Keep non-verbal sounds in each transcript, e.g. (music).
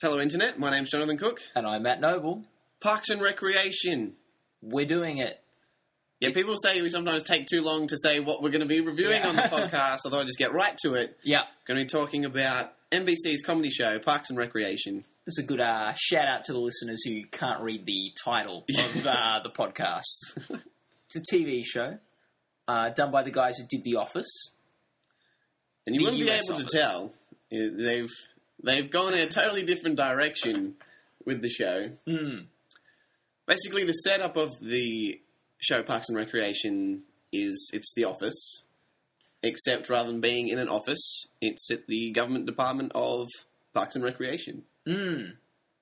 Hello, Internet. My name's Jonathan Cook. And I'm Matt Noble. Parks and Recreation. We're doing it. Yeah, people say we sometimes take too long to say what we're going to be reviewing Yeah. on the (laughs) podcast, although I just get right to it. Yeah. Going to be talking about NBC's comedy show, Parks and Recreation. It's a good uh, shout out to the listeners who can't read the title (laughs) of uh, the podcast. it's a TV show uh, done by the guys who did The Office. And you The wouldn't be able office. to tell. They've they've gone in a totally different direction with the show. Hmm. Basically, the setup of the show Parks and Recreation is it's the office, except rather than being in an office, it's at the government department of Parks and Recreation. Mm.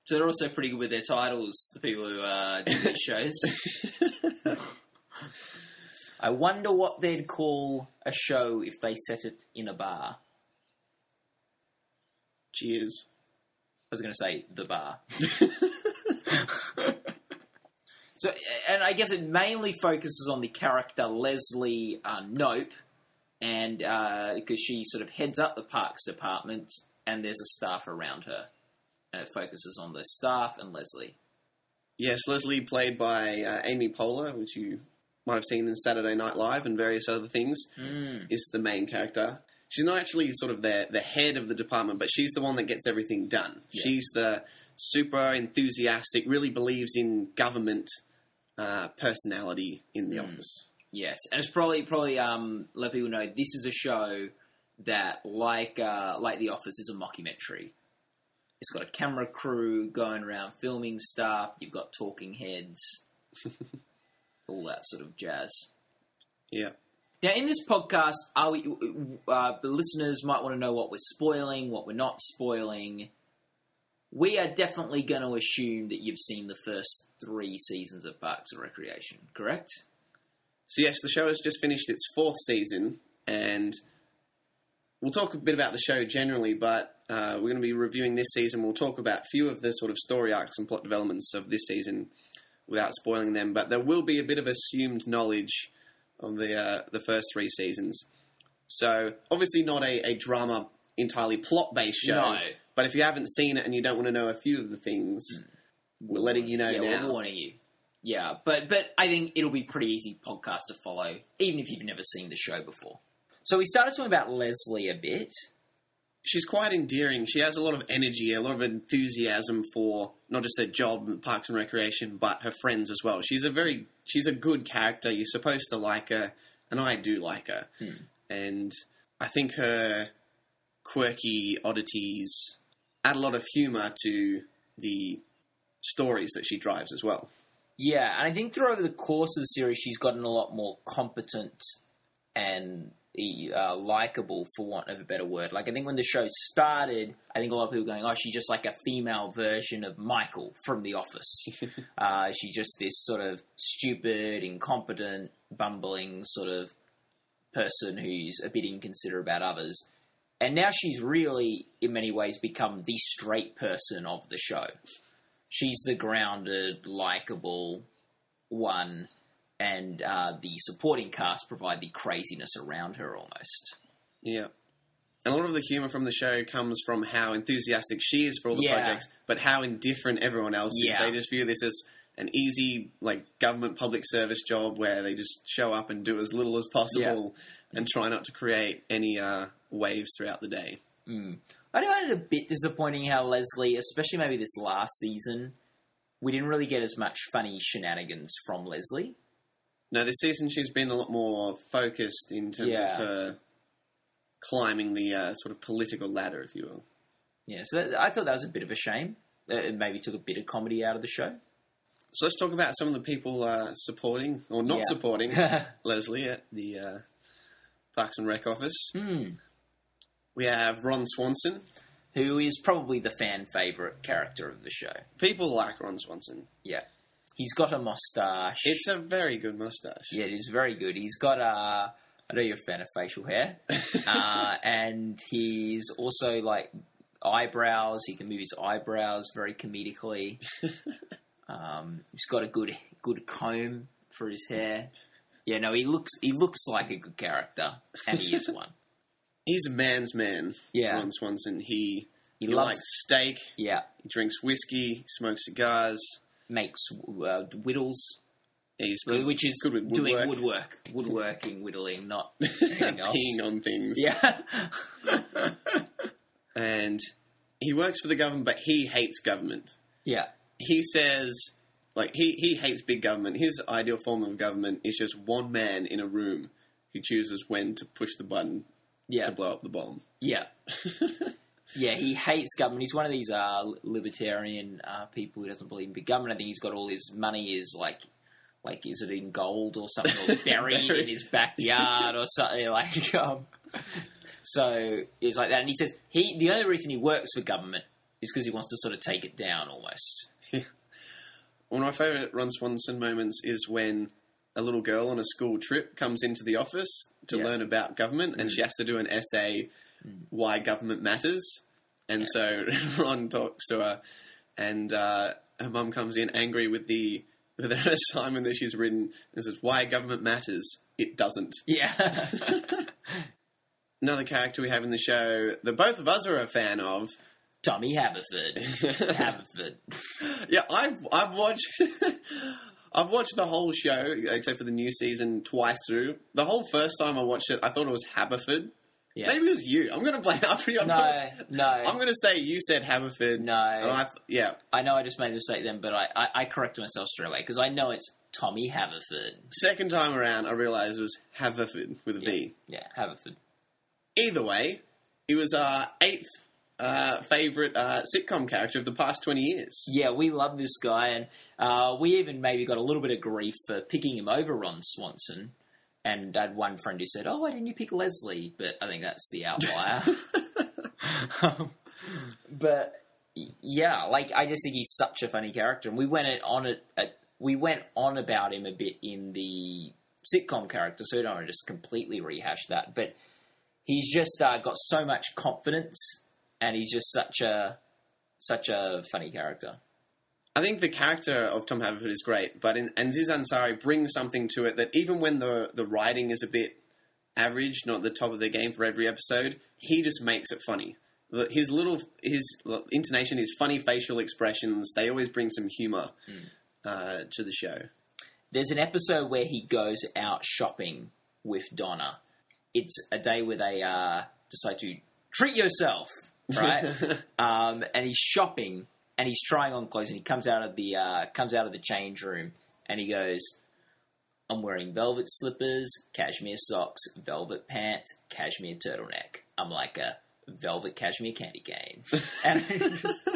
So they're also pretty good with their titles, the people who uh, do these (laughs) shows. (laughs) I wonder what they'd call a show if they set it in a bar. Cheers. I was going to say the bar. (laughs) (laughs) so, and I guess it mainly focuses on the character Leslie uh, Knope, and because she sort of heads up the parks department, and there's a staff around her, and it focuses on the staff and Leslie. Yes, Leslie, played by uh, Amy Poehler, which you might have seen in Saturday Night Live and various other things, Mm. is the main character. She's not actually sort of the the head of the department, but she's the one that gets everything done. Yeah. She's the super enthusiastic, really believes in government uh, personality in the Mm. office. Yes, and it's probably probably um, let people know this is a show that, like uh, like The Office, is a mockumentary. It's got a camera crew going around filming stuff. You've got talking heads, (laughs) all that sort of jazz. Yeah. Now, in this podcast, are we? Uh, the listeners might want to know what we're spoiling, what we're not spoiling. We are definitely going to assume that you've seen the first three seasons of Parks and Recreation, correct? So yes, the show has just finished its fourth season, and we'll talk a bit about the show generally. But uh, we're going to be reviewing this season. We'll talk about a few of the sort of story arcs and plot developments of this season without spoiling them. But there will be a bit of assumed knowledge of the uh, the first three seasons. So obviously not a, a drama entirely plot based show. No. But if you haven't seen it and you don't want to know a few of the things, we're letting you know yeah, now. we're warning you. Yeah, but but I think it'll be pretty easy podcast to follow, even if you've never seen the show before. So we started talking about Leslie a bit. She's quite endearing. She has a lot of energy, a lot of enthusiasm for not just her job, Parks and Recreation, but her friends as well. She's a very, she's a good character. You're supposed to like her, and I do like her. Hmm. And I think her quirky oddities add a lot of humour to the stories that she drives as well. Yeah, and I think through over the course of the series, she's gotten a lot more competent and uh, likable, for want of a better word. Like I think when the show started, I think a lot of people were going, "Oh, she's just like a female version of Michael from The Office." (laughs) uh, she's just this sort of stupid, incompetent, bumbling sort of person who's a bit inconsiderate about others. And now she's really, in many ways, become the straight person of the show she's the grounded, likable one, and uh, the supporting cast provide the craziness around her almost. Yeah. And a lot of the humour from the show comes from how enthusiastic she is for all the Yeah. projects, but how indifferent everyone else is. They just view this as an easy, like, government public service job where they just show up and do as little as possible and try not to create any uh, waves throughout the day. Mm. I find it a bit disappointing how Leslie, especially maybe this last season, we didn't really get as much funny shenanigans from Leslie. No, this season she's been a lot more focused in terms Yeah. of her climbing the uh, sort of political ladder, if you will. Yeah, so that, I thought that was a bit of a shame. Uh, It maybe took a bit of comedy out of the show. So let's talk about some of the people uh, supporting or not Yeah. supporting (laughs) Leslie at the uh, Parks and Rec office. Hmm. We have Ron Swanson. Who is probably the fan favorite character of the show? People like Ron Swanson. Yeah, he's got a mustache. It's a very good mustache. Yeah, it is very good. He's got a. I know you're a fan of facial hair, (laughs) uh, and he's also like eyebrows. He can move his eyebrows very comedically. (laughs) Um, he's got a good good comb for his hair. Yeah, no, he looks he looks like a good character, and he is one. (laughs) He's a man's man. Yeah. Ron Swanson. He He, He loves, likes steak. yeah, He drinks whiskey. Smokes cigars. Makes uh, whittles, He's good, which is good with doing woodwork. woodwork, (laughs) woodworking, whittling, not (laughs) peeing on things. Yeah, (laughs) And he works for the government, but he hates government. yeah, He says, like, he, he hates big government. His ideal form of government is just one man in a room who chooses when to push the button yeah, to blow up the bomb. yeah. Yeah, he hates government. He's one of these uh, libertarian uh, people who doesn't believe in big government. I think he's got all his money is like, like is it in gold or something, or (laughs) buried in his backyard or something like. (laughs) Um, so it's like that, and he says he the only reason he works for government is because he wants to sort of take it down almost. One of my favourite Ron Swanson moments is when a little girl on a school trip comes into the office to Yeah. learn about government, and she has to do an essay why government matters. And so (laughs) Ron talks to her, and uh, her mum comes in angry with the with an (laughs) assignment that she's written and says, "Why government matters? It doesn't." Yeah, (laughs) Another character we have in the show that both of us are a fan of. Tommy Haverford. Haverford. yeah, I've I've watched I've watched the whole show except for the new season twice through. The whole first time I watched it, I thought it was Haverford. Yeah. Maybe it was you. I'm gonna blame. (laughs) I'm, pretty, I'm, No, gonna, no, I'm gonna say you said Haverford. no. I, yeah. I know I just made a mistake then, but I, I, I corrected myself straight away because I know it's Tommy Haverford. Second time around, I realised it was Haverford with a V. Yeah, Haverford. Either way, he was our eighth uh, favourite uh, sitcom character of the past 20 years. Yeah, we love this guy, and uh, we even maybe got a little bit of grief for picking him over Ron Swanson. And I had one friend who said, "Oh, why didn't you pick Leslie?" But I think that's the outlier. (laughs) um, but yeah, like I just think he's such a funny character, and we went on it. We went on about him a bit in the sitcom character, so we don't want to just completely rehash that. But he's just uh, got so much confidence, and he's just such a such a funny character. I think the character of Tom Haverford is great, but in, and Aziz Ansari brings something to it that even when the the writing is a bit average, not the top of the game for every episode, he just makes it funny. His little his intonation, his funny facial expressions, they always bring some humor uh, to the show. There's an episode where he goes out shopping with Donna. It's a day where they uh, decide to treat yourself, right? (laughs) um, and he's shopping and he's trying on clothes, and he comes out of the uh, comes out of the change room, and he goes, "I'm wearing velvet slippers, cashmere socks, velvet pants, cashmere turtleneck. I'm like a velvet cashmere candy cane." (laughs) and I just,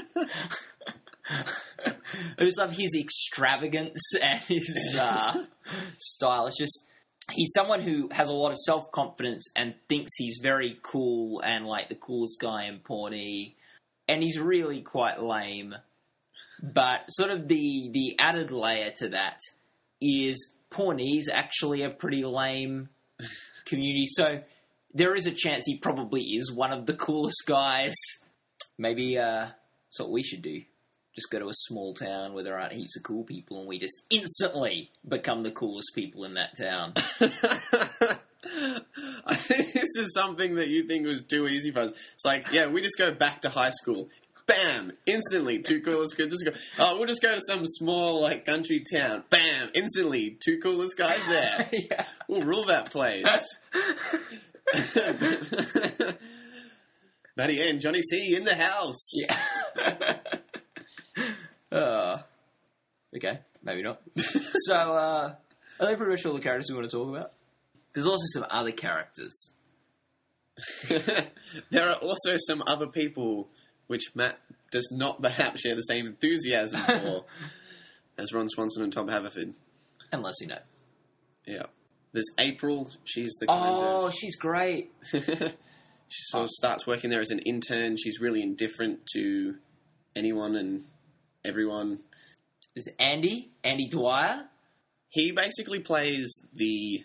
I just love his extravagance (laughs) and his uh, style. It's just he's someone who has a lot of self confidence and thinks he's very cool and like the coolest guy in Pawnee, and he's really quite lame. But sort of the the added layer to that is Pawnee's actually a pretty lame community, so there is a chance he probably is one of the coolest guys. Maybe uh, that's what we should do. Just go to a small town where there aren't heaps of cool people, and we just instantly become the coolest people in that town. (laughs) (laughs) This is something that you think was too easy for us. It's like, yeah, we just go back to high school. Bam! Instantly, two coolest kids. Oh, we'll just go to some small, like, country town. Bam! Instantly, two coolest guys there. (laughs) yeah. We'll rule that place. (laughs) Matty and Johnny C in the house. Yeah. uh, okay, maybe not. so, uh, are they pretty much all the characters we want to talk about? There's also some other characters. (laughs) there are also some other people which Matt does not perhaps share the same enthusiasm (laughs) for as Ron Swanson and Tom Haverford. Unless you know. Yeah. There's April. She's the Oh, of. she's great. (laughs) she sort of starts working there as an intern. She's really indifferent to anyone and everyone. There's Andy, Andy Dwyer. He basically plays the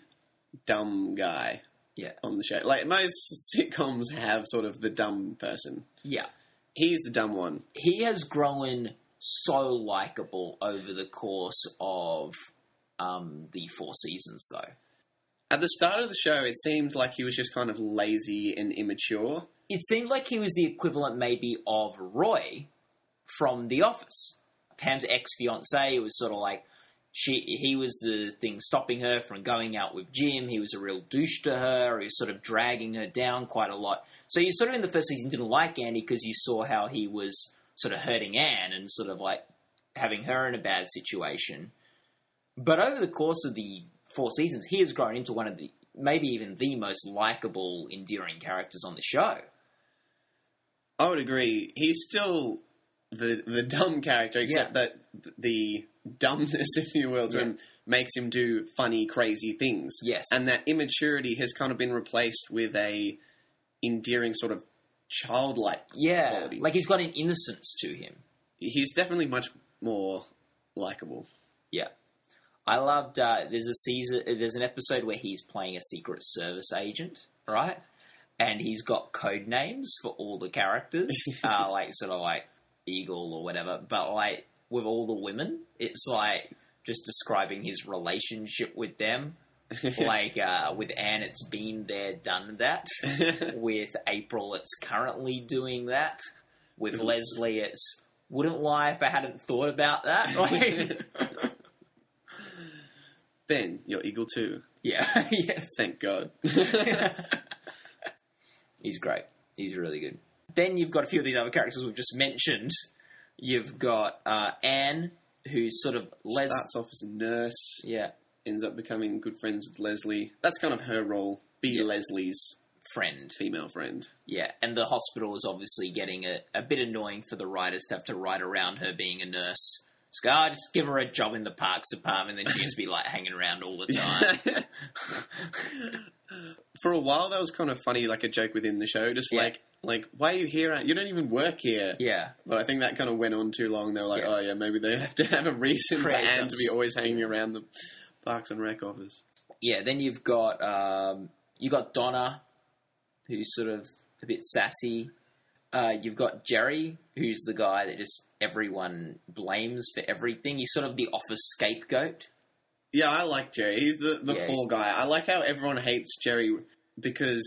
dumb guy Yeah. on the show. Like most sitcoms have sort of the dumb person. Yeah. He's the dumb one. He has grown so likable over the course of um, the four seasons, though. At the start of the show, it seemed like he was just kind of lazy and immature. it seemed like he was the equivalent maybe of Roy from The Office. Pam's ex fiance was sort of like she he was the thing stopping her from going out with Jim. He was a real douche to her. He was sort of dragging her down quite a lot. So you sort of in the first season didn't like Andy because you saw how he was sort of hurting Ann and sort of like having her in a bad situation. But over the course of the four seasons, he has grown into one of the maybe even the most likable, endearing characters on the show. I would agree. He's still the the dumb character, except Yeah. that the dumbness, (laughs) if you will, to Yeah. him makes him do funny, crazy things. Yes. and that immaturity has kind of been replaced with a endearing sort of childlike Yeah, quality. like he's got an innocence to him. He's definitely much more likable. Yeah. I loved. Uh, there's a season. There's an episode where he's playing a Secret Service agent, right? And he's got code names for all the characters, (laughs) uh, like sort of like Eagle or whatever. But like with all the women, it's like just describing his relationship with them. (laughs) like uh, with Ann, it's been there, done that. (laughs) with April, it's currently doing that. With Leslie, it's wouldn't lie if I hadn't thought about that. (laughs) Like, ben, you're eagle too. yeah, yes. Thank God. He's great. He's really good. Then you've got a few of these other characters we've just mentioned. You've got uh, Ann, who's sort of Les. Starts off as a nurse, Yeah, ends up becoming good friends with Leslie. That's kind of her role. Be Yeah. Leslie's friend. female friend. Yeah, and the hospital is obviously getting a, a bit annoying for the writers to have to write around her being a nurse. Just go, oh, just give her a job in the parks department, and then she just be like hanging around all the time. (laughs) For a while, that was kind of funny, like a joke within the show. Just Yeah. like, like, why are you here? You don't even work here. yeah, But I think that kind of went on too long. They were like, Yeah. oh yeah, maybe they (laughs) have to have a reason for Ann to be always hanging around the Parks and Rec office. yeah. Then you've got um, you got Donna, who's sort of a bit sassy. Uh, you've got Jerry, who's the guy that just everyone blames for everything. He's sort of the office scapegoat. Yeah, I like Jerry. He's the the Yeah, fall guy. I like how everyone hates Jerry because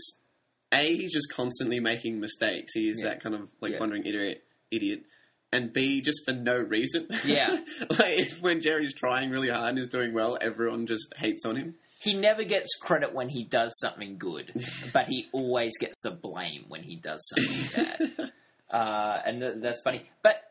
a he's just constantly making mistakes. He is Yeah. that kind of like Yeah. wandering idiot. Idiot. And B, just for no reason. Yeah. (laughs) like when Jerry's trying really hard and is doing well, everyone just hates on him. He never gets credit when he does something good, (laughs) but he always gets the blame when he does something (laughs) bad. Uh, and th- that's funny. But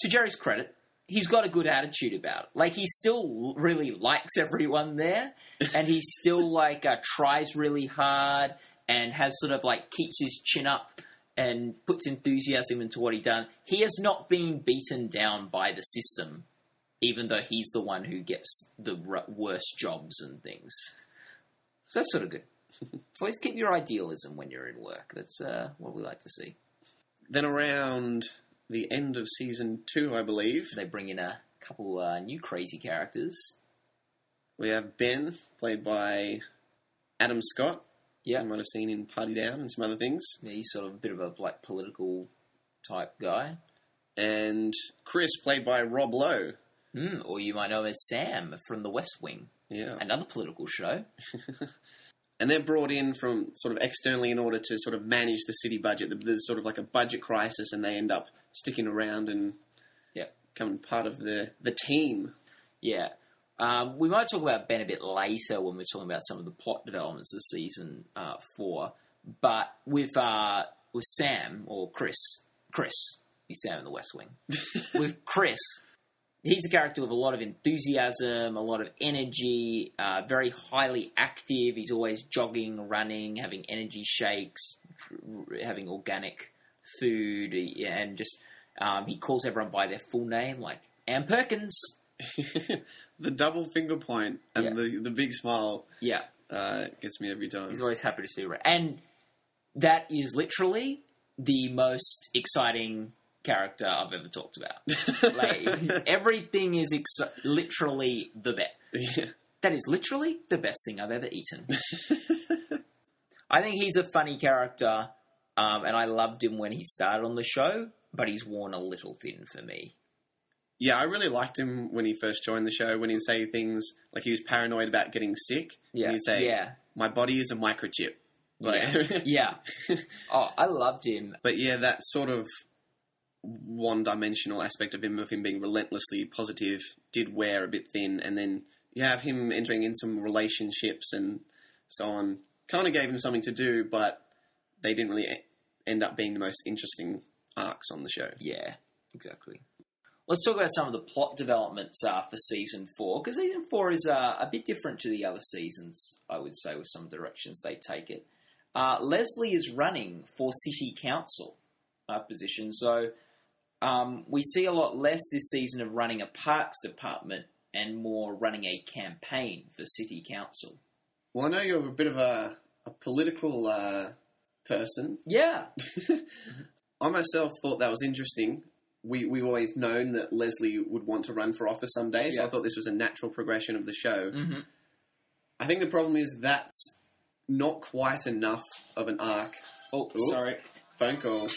to Jerry's credit, he's got a good attitude about it. Like he still really likes everyone there, and he still like uh, tries really hard and has sort of like keeps his chin up and puts enthusiasm into what he done. He has not been beaten down by the system, even though he's the one who gets the r- worst jobs and things. So that's sort of good. (laughs) Always keep your idealism when you're in work. That's uh, what we like to see. Then around the end of season two, I believe, They bring in a couple uh, new crazy characters. we have Ben, played by Adam Scott. Yeah. You might have seen in Party Down and some other things. Yeah, he's sort of a bit of a like political type guy. And Chris, played by Rob Lowe. Mm, or you might know him as Sam from The West Wing, Yeah. another political show. (laughs) and they're brought in from sort of externally in order to sort of manage the city budget. There's sort of like a budget crisis, and they end up sticking around and Yeah. becoming part of the the team. Yeah. Um, we might talk about Ben a bit later when we're talking about some of the plot developments of season uh, four. But with uh, with Sam or Chris, Chris, he's Sam in the West Wing. (laughs) with Chris, he's a character with a lot of enthusiasm, a lot of energy, uh, very highly active. He's always jogging, running, having energy shakes, having organic food, and just um, he calls everyone by their full name, like Ann Perkins. The double finger point and Yeah. the the big smile Yeah, uh, gets me every time. he's always happy to see Ray. And that is literally the most exciting character I've ever talked about. (laughs) Like everything is ex- literally the best. Yeah. That is literally the best thing I've ever eaten. (laughs) I think he's a funny character, um, and I loved him when he started on the show, but he's worn a little thin for me. Yeah, I really liked him when he first joined the show. When he'd say things like he was paranoid about getting sick, Yeah, and he'd say, yeah, "My body is a microchip." Like, (laughs) Yeah. Oh, I loved him. But yeah, that sort of one-dimensional aspect of him, of him being relentlessly positive, did wear a bit thin. And then you have him entering in some relationships and so on. Kind of gave him something to do, but they didn't really end up being the most interesting arcs on the show. Yeah, exactly. Let's talk about some of the plot developments uh, for season four, because season four is uh, a bit different to the other seasons, I would say, with some directions they take it. Uh, Leslie is running for city council uh, position, so um, we see a lot less this season of running a parks department and more running a campaign for city council. Well, I know you're a bit of a, a political uh, person. Yeah, (laughs) I myself thought that was interesting. We we've always known that Leslie would want to run for office someday, so Yeah. I thought this was a natural progression of the show. mm-hmm. I think the problem is that's not quite enough of an arc. Oh, Ooh. sorry, Phone call.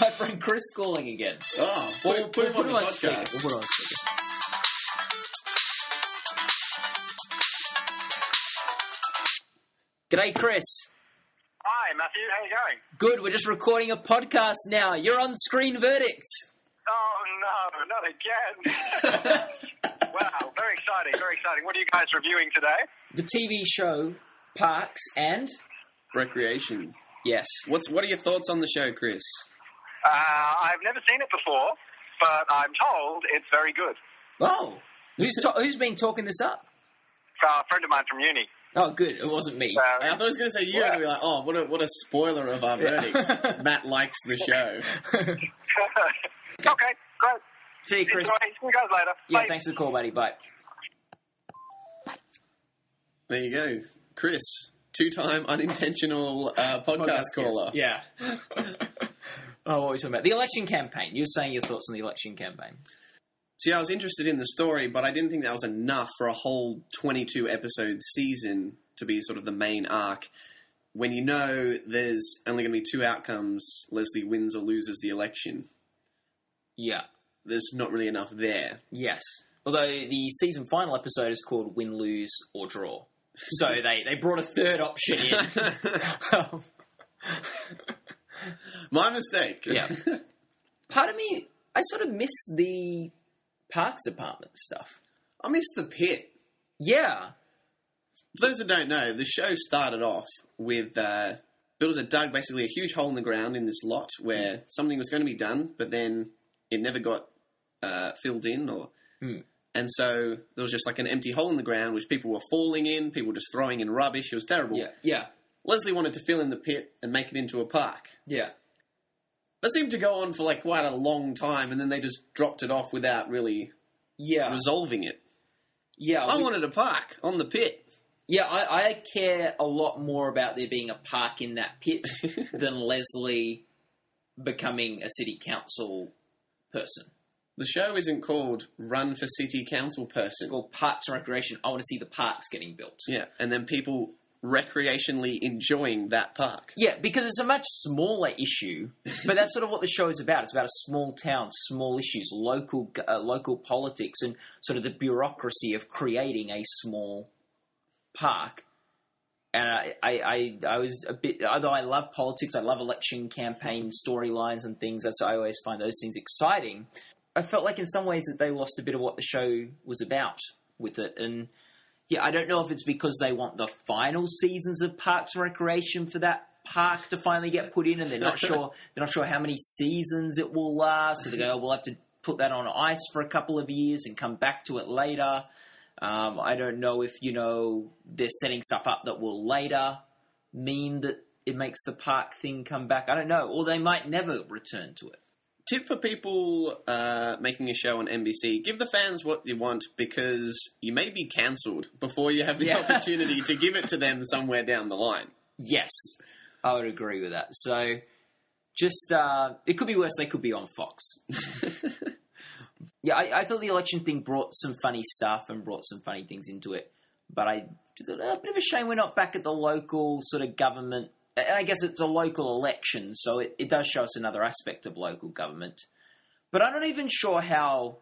my friend Chris calling again. Oh, put, Well, put him on the speaker. podcast. We'll put on speaker. G'day, Chris. Hi, Matthew. How you going? Good. We're just recording a podcast now. You're on Screen Verdict. Oh no, not again! (laughs) wow, very exciting, very exciting. What are you guys reviewing today? The TV show Parks and Recreation. yes, What's what are your thoughts on the show, Chris? Uh, I've never seen it before, but I'm told it's very good. oh, who's ta- who's been talking this up? Uh, a friend of mine from uni. Oh, good. It wasn't me. Uh, I thought I was going to say you Yeah. and be like, oh, what a what a spoiler of our Yeah. verdict. (laughs) Matt likes the show. (laughs) okay, great. See you, Chris. See you guys later. Yeah, Bye. thanks for the call, buddy. Bye. There you go, Chris, two-time unintentional uh, podcast, caller. Yeah. (laughs) oh, what were we talking about? The election campaign. You were saying your thoughts on the election campaign. See, I was interested in the story, but I didn't think that was enough for a whole 22 episode season to be sort of the main arc. When you know there's only going to be two outcomes Leslie wins or loses the election, Yeah. there's not really enough there. Yes. Although the season final episode is called Win, Lose, or Draw. So (laughs) they, they brought a third option in. (laughs) My mistake. Yeah. (laughs) Part of me, I sort of miss the Parks Department stuff. I missed the pit. Yeah. For those that don't know, the show started off with uh, builders had dug basically a huge hole in the ground in this lot where something was going to be done, but then it never got uh, filled in, or Hmm. and so there was just like an empty hole in the ground which people were falling in, people were just throwing in rubbish. It was terrible. Yeah. Yeah. Leslie wanted to fill in the pit and make it into a park. Yeah. That seemed to go on for like quite a long time, and then they just dropped it off without really Yeah. resolving it. Yeah. I we- wanted a park on the pit. Yeah, I, I care a lot more about there being a park in that pit (laughs) than Leslie becoming a city council person. The show isn't called Run for City Council Person. It's called Parks and Recreation. I want to see the parks getting built. Yeah, and then people recreationally enjoying that park. Yeah, because it's a much smaller issue, but that's sort of what the show is about. It's about a small town, small issues, local uh, local politics, and sort of the bureaucracy of creating a small park. And I, I, I, I was a bit, although I love politics, I love election campaign storylines and things. That's I always find those things exciting. I felt like in some ways that they lost a bit of what the show was about with it, and yeah, I don't know if it's because they want the final seasons of Parks and Recreation for that park to finally get put in, and they're not (laughs) sure they're not sure how many seasons it will last. So they go, oh, we'll have to put that on ice for a couple of years and come back to it later. Um, I don't know if you know they're setting stuff up that will later mean that it makes the park thing come back. I don't know, or they might never return to it. Tip for people uh, making a show on NBC: give the fans what you want because you may be cancelled before you have the Yeah. opportunity to give it to them (laughs) somewhere down the line. Yes, I would agree with that. So, just uh, it could be worse. They could be on Fox. (laughs) yeah, I, I thought the election thing brought some funny stuff and brought some funny things into it, but I thought a bit of a shame we're not back at the local sort of government. I guess it's a local election, so it, it does show us another aspect of local government. But I'm not even sure how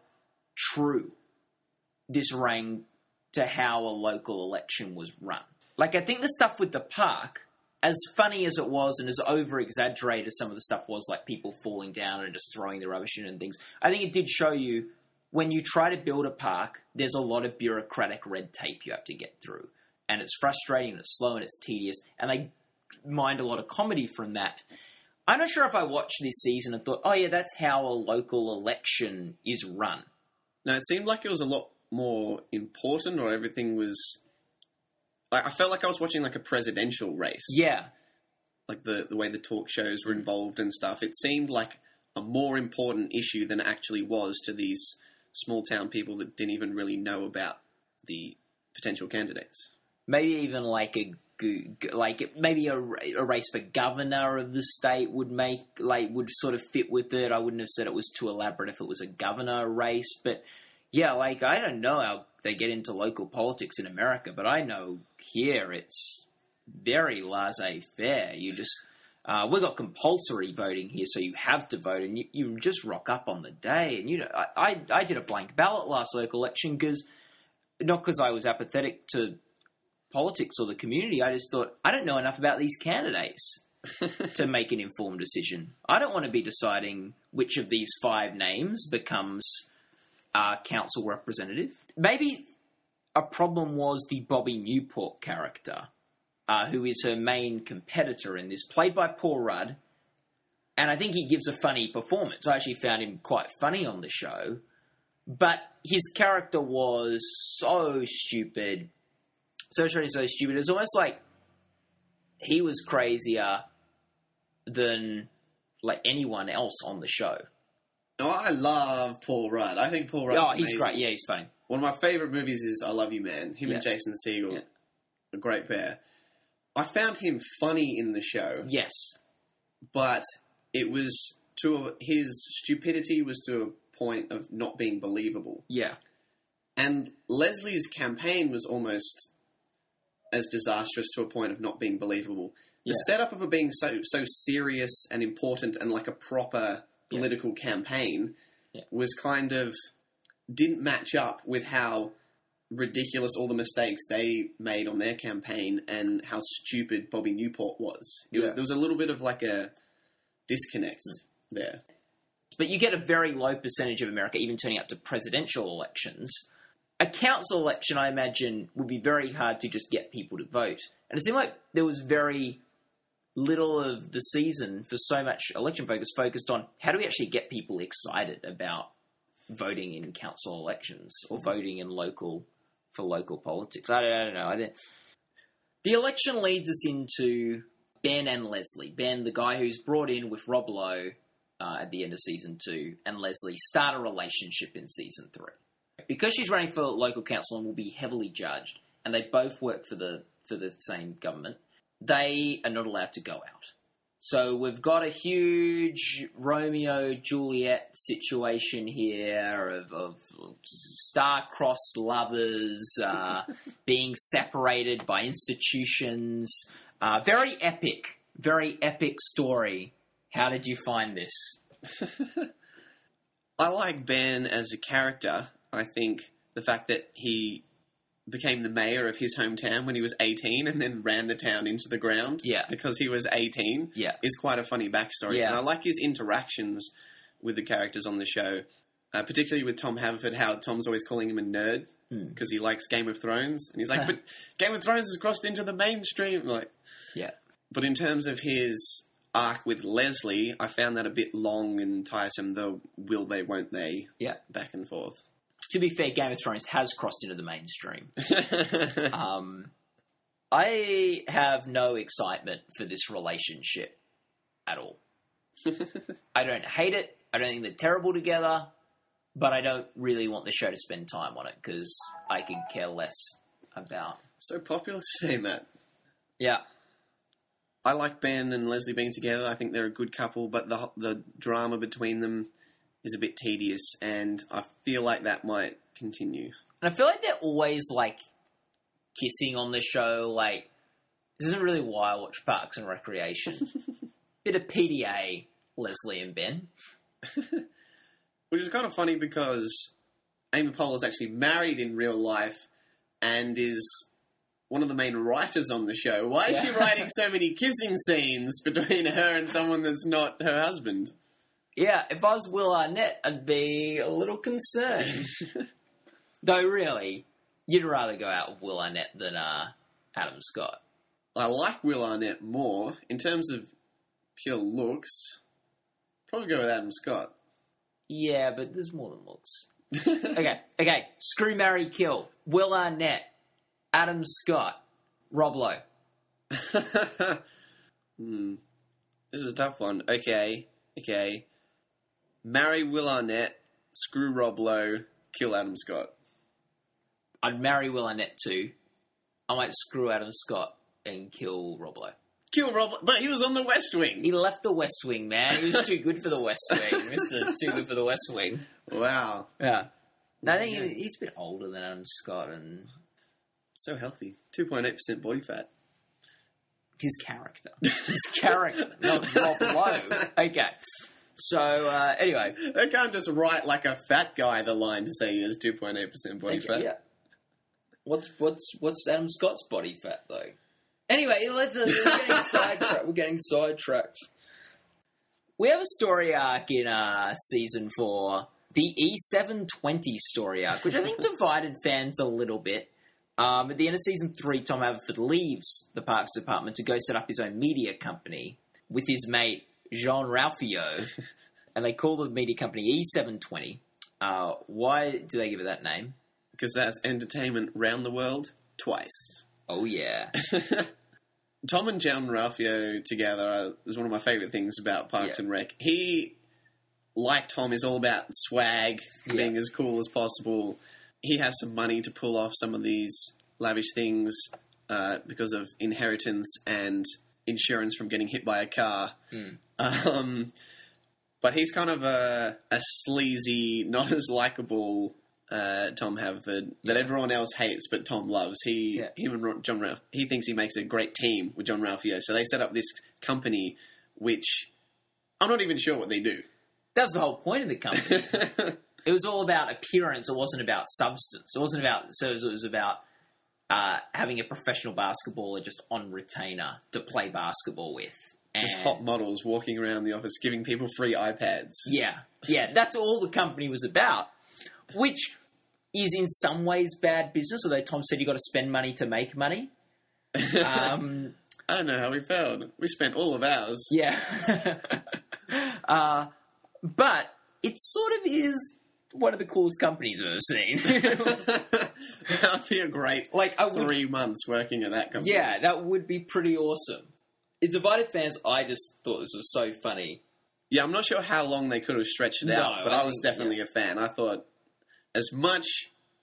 true this rang to how a local election was run. Like I think the stuff with the park, as funny as it was and as over exaggerated as some of the stuff was, like people falling down and just throwing the rubbish in and things, I think it did show you when you try to build a park, there's a lot of bureaucratic red tape you have to get through. And it's frustrating and it's slow and it's tedious. And they mined a lot of comedy from that. I'm not sure if I watched this season and thought, oh yeah, that's how a local election is run. No, it seemed like it was a lot more important, or everything was. Like, I felt like I was watching like a presidential race. Yeah, Like the the way the talk shows were involved and stuff. It seemed like a more important issue than it actually was to these small town people that didn't even really know about the potential candidates. maybe even like a like maybe a, a race for governor of the state would make like would sort of fit with it. I wouldn't have said it was too elaborate if it was a governor race, but yeah, like I don't know how they get into local politics in America, but I know here it's very laissez-faire. You just uh, we got compulsory voting here, so you have to vote, and you, you just rock up on the day. And you know, I I, I did a blank ballot last local election because not because I was apathetic to politics or the community. I just thought I don't know enough about these candidates (laughs) to make an informed decision. I don't want to be deciding which of these five names becomes uh, council representative. Maybe a problem was the Bobby Newport character, uh, who is her main competitor in this, played by Paul Rudd. And I think he gives a funny performance. I actually found him quite funny on the show. But his character was so stupid. So, so, so stupid. It was almost like he was crazier than like anyone else on the show. No, I love Paul Rudd. I think Paul Rudd. oh, he's great. Yeah, he's funny. One of my favorite movies is I Love You Man. Him and Jason Segel, Yeah. a great pair. I found him funny in the show, Yes. but it was to a, his stupidity was to a point of not being believable. Yeah. And Leslie's campaign was almost as disastrous to a point of not being believable. The Yeah. setup of it being so so serious and important and like a proper Yeah. political campaign Yeah. was kind of didn't match up with how ridiculous all the mistakes they made on their campaign and how stupid Bobby Newport was. Was there was a little bit of like a disconnect hmm. there. But you get a very low percentage of America even turning up to presidential elections. A council election, I imagine, would be very hard to just get people to vote. And it seemed like there was very little of the season for so much election focus focused on how do we actually get people excited about voting in council elections or voting in local for local politics. I don't, I don't know. I think the election leads us into Ben and Leslie. Ben, the guy who's brought in with Rob Lowe uh, at the end of season two, and Leslie start a relationship in season three. Because she's running for local council and will be heavily judged, and they both work for the for the same government, they are not allowed to go out. So we've got a huge Romeo Juliet situation here of, of star-crossed lovers uh, (laughs) being separated by institutions. Uh, very epic, very epic story. How did you find this? (laughs) I like Ben as a character. I think the fact that he became the mayor of his hometown when he was 18 and then ran the town into the ground Yeah. because he was 18 Yeah. is quite a funny backstory. Yeah. And I like his interactions with the characters on the show, uh, particularly with Tom Haverford, how Tom's always calling him a nerd Hmm. because he likes Game of Thrones. And he's like, (laughs) but Game of Thrones has crossed into the mainstream. Like, Yeah. but in terms of his arc with Leslie, I found that a bit long and tiresome, the will they, won't they Yeah. back and forth. To be fair, Game of Thrones has crossed into the mainstream. (laughs) Um, I have no excitement for this relationship at all. (laughs) I don't hate it. I don't think they're terrible together, but I don't really want the show to spend time on it because I could care less about. so popular to say, Matt. Yeah, I like Ben and Leslie being together. I think they're a good couple, but the the drama between them is a bit tedious, and I feel like that might continue. and I feel like they're always like kissing on the show. Like this isn't really why I watch Parks and Recreation. (laughs) Bit of PDA, Leslie and Ben. (laughs) Which is kind of funny because Amy Poehler is actually married in real life and is one of the main writers on the show. Why is she writing (laughs) so many kissing scenes between her and someone that's not her husband? Yeah, if I was Will Arnett, I'd be a little concerned. (laughs) Though, really, you'd rather go out with Will Arnett than uh, Adam Scott. I like Will Arnett more in terms of pure looks. Probably go with Adam Scott. Yeah, but there's more than looks. (laughs) Okay, okay. Screw, marry, kill. Will Arnett, Adam Scott, Rob Lowe. (laughs) hmm. This is a tough one. Okay, okay. Marry Will Arnett, screw Rob Lowe, kill Adam Scott. I'd marry Will Arnett too. I might screw Adam Scott and kill Rob Lowe. Kill Rob, but he was on the West Wing. He left the West Wing, man. He was too good for the West Wing. Mister too good for the West Wing. Wow, Yeah. No, I think he- he's a bit older than Adam Scott and so healthy. Two point eight percent body fat. his character. His character, not Rob Lowe. (laughs) Okay. So, uh, anyway. They can't just write like a fat guy the line to say he has two point eight percent body fat. Yeah. What's what's what's Adam Scott's body fat though? Anyway, let's uh, we're getting (laughs) sidetracked. We're getting sidetracked. We have a story arc in uh, season four, the E720 story arc, which I think (laughs) divided fans a little bit. Um, at the end of season three, Tom Haverford leaves the parks department to go set up his own media company with his mate Jean Ralphio, (laughs) and they call the media company E720. Uh, why do they give it that name? Because that's entertainment round the world twice. Oh yeah, (laughs) Tom and Jean Ralphio together is one of my favorite things about Parks Yeah. and Rec. He, like Tom, is all about swag, Yeah. being as cool as possible. He has some money to pull off some of these lavish things uh, because of inheritance and insurance from getting hit by a car. Mm. Um, but he's kind of a, a sleazy, not as likable uh, Tom Haverford that everyone else hates, but Tom loves. He, Yeah. him and John Ralph, he thinks he makes a great team with Jean Ralphio. So they set up this company, which I'm not even sure what they do. that was the whole point of the company. (laughs) it was all about appearance. It wasn't about substance. It wasn't about so it was, it was about uh, having a professional basketballer just on retainer to play basketball with. Just And- hot models walking around the office giving people free iPads. Yeah, yeah, that's all the company was about, which is in some ways bad business. Although Tom said you got to spend money to make money. (laughs) Um, I don't know how we failed. We spent all of ours. yeah, (laughs) uh, but it sort of is one of the coolest companies I've ever seen. (laughs) that would be a great like I would, three months working at that company. yeah, that would be pretty awesome. It divided fans. I just thought this was so funny. Yeah, I'm not sure how long they could have stretched it No, out, but I I, was think- definitely a fan. I thought as much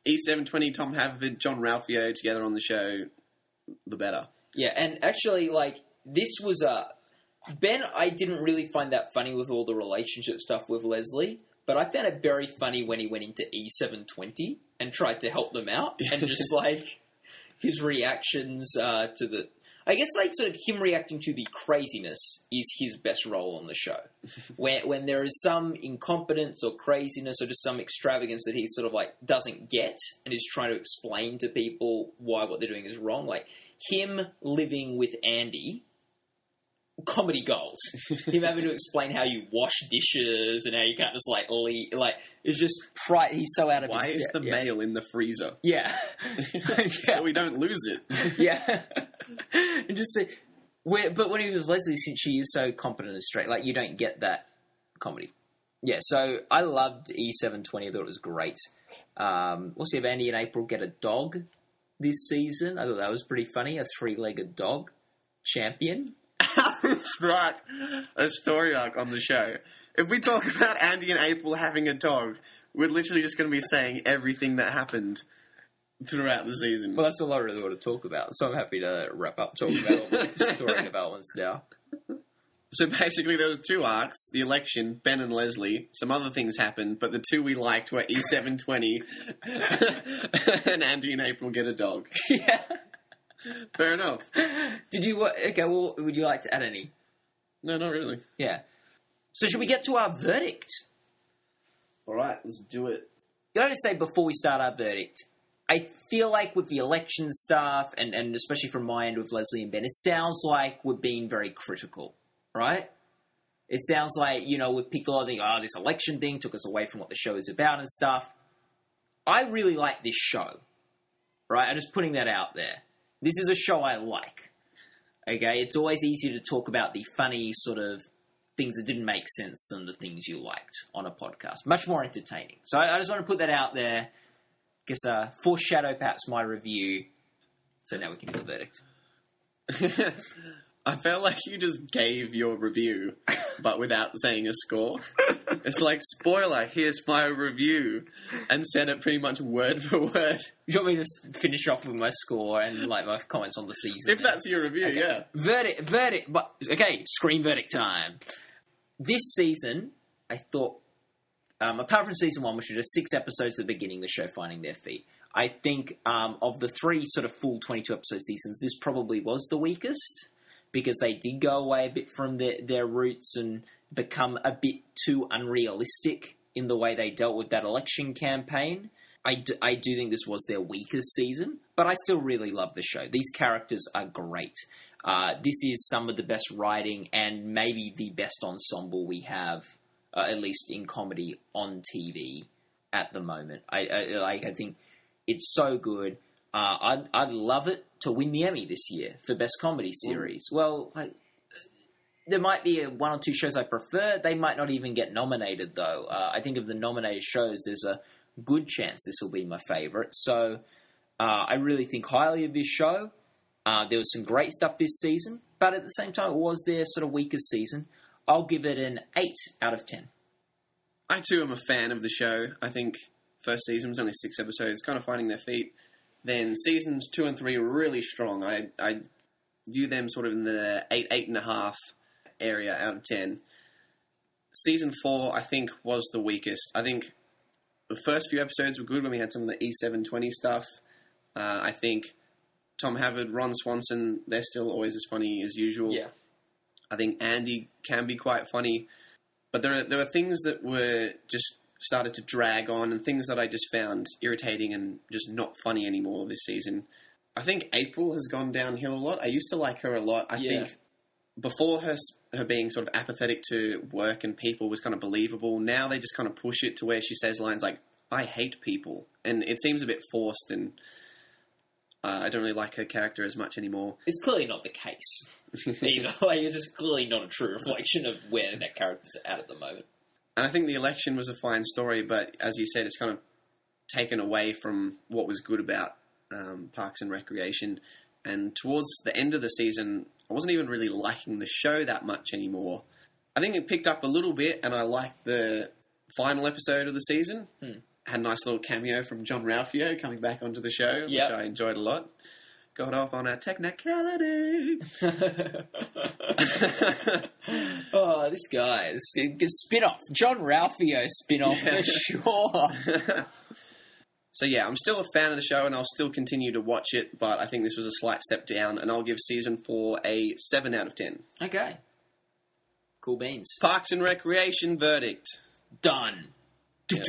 E720, Tom Haverford, Jean Ralphio together on the show, the better. Yeah, and actually, like this was a Ben. I didn't really find that funny with all the relationship stuff with Leslie, but I found it very funny when he went into E seven twenty and tried to help them out, and (laughs) just like his reactions uh, to the. I guess like sort of him reacting to the craziness is his best role on the show. (laughs) when when there is some incompetence or craziness or just some extravagance that he sort of like doesn't get and is trying to explain to people why what they're doing is wrong. Like him living with Andy, comedy goals. (laughs) him having to explain how you wash dishes and how you can't just like leave. Like it's just pride. He's so out of Why his is the yeah. mail in the freezer? (laughs) (laughs) Yeah, so we don't lose it. yeah. and just say, where, but when he was with Leslie, since she is so competent and straight, like you don't get that comedy. Yeah, so I loved E720. I thought it was great. Um, we'll see if Andy and April get a dog this season. I thought that was pretty funny. A three-legged dog champion. Right, a story arc on the show. If we talk about Andy and April having a dog, we're literally just going to be saying everything that happened throughout the season. Well, that's all I really want to talk about. So I'm happy to wrap up talking about all the (laughs) story developments now. So basically, there was two arcs: the election, Ben and Leslie. Some other things happened, but the two we liked were E720 (laughs) and Andy and April get a dog. (laughs) yeah. Fair enough. Did you? Okay. Well, would you like to add any? No, not really. Yeah. So should we get to our verdict? All right, let's do it. Can I just say before we start our verdict, I feel like with the election stuff, and, and especially from my end with Leslie and Ben, it sounds like we're being very critical, right? It sounds like, you know, we've picked a lot of things, oh, this election thing took us away from what the show is about and stuff. I really like this show, right? I'm just putting that out there. This is a show I like. Okay, it's always easier to talk about the funny sort of things that didn't make sense than the things you liked on a podcast. Much more entertaining. So I, just want to put that out there. Guess uh, foreshadow perhaps my review. So now we can do the verdict. (laughs) I felt like you just gave your review, but without saying a score. It's like, spoiler, here's my review, and said it pretty much word for word. You want me to just finish off with my score and like my comments on the season? If that's your review, Okay. yeah. Verdict, verdict. But okay, screen verdict time. This season, I thought, um, apart from season one, which was just six episodes at the beginning, the show finding their feet. I think um, of the three sort of full twenty-two episode seasons, this probably was the weakest because they did go away a bit from their their roots and become a bit too unrealistic in the way they dealt with that election campaign. I do, I do think this was their weakest season, but I still really love the show. These characters are great. Uh, this is some of the best writing and maybe the best ensemble we have, uh, at least in comedy on TV at the moment. I, I like. I think it's so good. Uh, I'd I'd love it to win the Emmy this year for best comedy series. Well, like there might be a, one or two shows I prefer. They might not even get nominated, though. Uh, I think of the nominated shows, there's a good chance this will be my favorite. So uh, I really think highly of this show. Uh, there was some great stuff this season, but at the same time, it was their sort of weakest season. I'll give it an 8 out of 10. I too am a fan of the show. I think first season was only six episodes, kind of finding their feet. Then seasons two and three were really strong. I I view them sort of in the eight eight and a half area out of ten. Season four, I think, was the weakest. I think the first few episodes were good when we had some of the E seven twenty stuff. Uh, I think Tom Haverford, Ron Swanson, they're still always as funny as usual. Yeah. I think Andy can be quite funny, but there are there are things that were just started to drag on, and things that I just found irritating and just not funny anymore this season. I think April has gone downhill a lot. I used to like her a lot. I Yeah. think before her her being sort of apathetic to work and people was kind of believable. Now they just kind of push it to where she says lines like "I hate people," and it seems a bit forced and. Uh, I don't really like her character as much anymore. It's clearly not the case. (laughs) Either. like, it's just clearly not a true reflection of where that character's at at the moment. And I think the election was a fine story, but as you said, it's kind of taken away from what was good about um, Parks and Recreation. And towards the end of the season, I wasn't even really liking the show that much anymore. I think it picked up a little bit, and I liked the final episode of the season. Hmm. Had a nice little cameo from Jean Ralphio coming back onto the show, Yep. which I enjoyed a lot. Got off on a technicality. (laughs) (laughs) oh, this guy. This spin off. Jean Ralphio spin off Yeah. for sure. (laughs) So yeah, I'm still a fan of the show, and I'll still continue to watch it. But I think this was a slight step down, and I'll give season four a seven out of ten. Okay. Cool beans. Parks and Recreation verdict. Done. Yeah.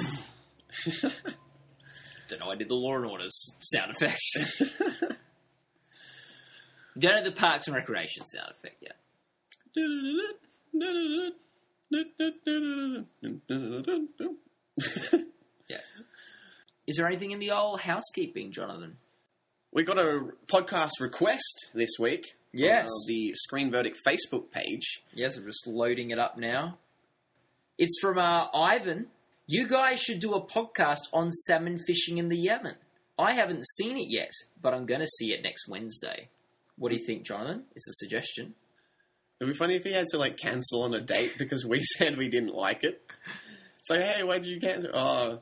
(laughs) Don't know I did the Law and Orders sound effects. Don't have the Parks and Recreation sound effect yet. Yeah. Is there anything in the old housekeeping, Jonathan? we got a podcast request this week. Yes. on the Screen Verdict Facebook page. Yes, I'm just loading it up now. It's from uh, Ivan. You guys should do a podcast on salmon fishing in the Yemen. I haven't seen it yet, but I'm going to see it next Wednesday. What do you think, Jonathan? It's a suggestion. It'd be funny if he had to like cancel on a date because we (laughs) said we didn't like it. It's like, hey, why did you cancel? Oh,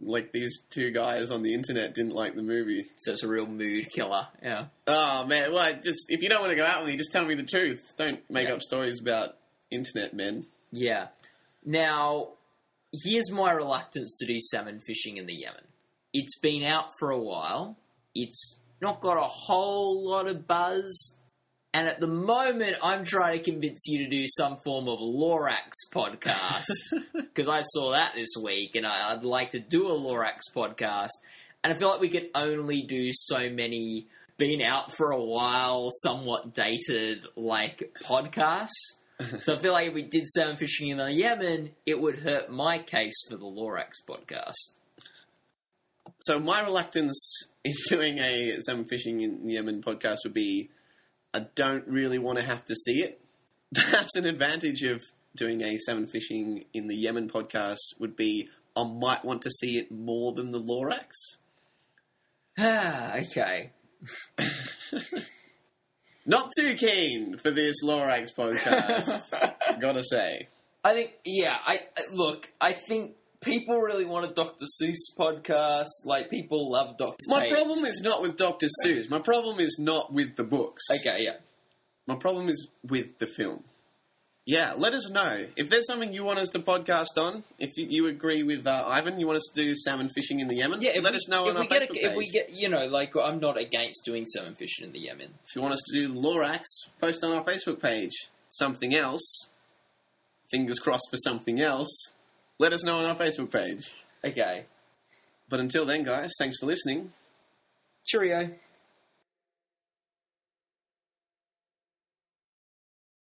like these two guys on the internet didn't like the movie. So it's a real mood killer. Yeah. Oh man, well, just if you don't want to go out with me, just tell me the truth. Don't make Yeah. up stories about internet men. Yeah. Now, here's my reluctance to do salmon fishing in the Yemen. It's been out for a while. It's not got a whole lot of buzz. And at the moment, I'm trying to convince you to do some form of Lorax podcast. (laughs) Because I saw that this week, and I, I'd like to do a Lorax podcast. and I feel like we could only do so many been out for a while, somewhat dated like podcasts. (laughs) so I feel like if we did salmon fishing in the Yemen, it would hurt my case for the Lorax podcast. So my reluctance in (laughs) doing a salmon fishing in Yemen podcast would be I don't really want to have to see it. (laughs) Perhaps an advantage of doing a salmon fishing in the Yemen podcast would be I might want to see it more than the Lorax. Ah, (sighs) okay. (laughs) Not too keen for this Lorax podcast, (laughs) gotta say. I think, yeah, I I- look. I think people really want a Dr. Seuss podcast. Like people love Dr. My Hey, problem is not with Dr. Seuss. My problem is not with the books. Okay, yeah. My problem is with the film. Yeah, let us know if there's something you want us to podcast on. If you, you agree with uh, Ivan, you want us to do salmon fishing in the Yemen. Yeah, if let we, us know if on we our get Facebook a, page. if we get you know like I'm not against doing salmon fishing in the Yemen. If you want us to do Lorax, post on our Facebook page. Something else, fingers crossed for something else. Let us know on our Facebook page. Okay, But until then, guys, thanks for listening. cheerio.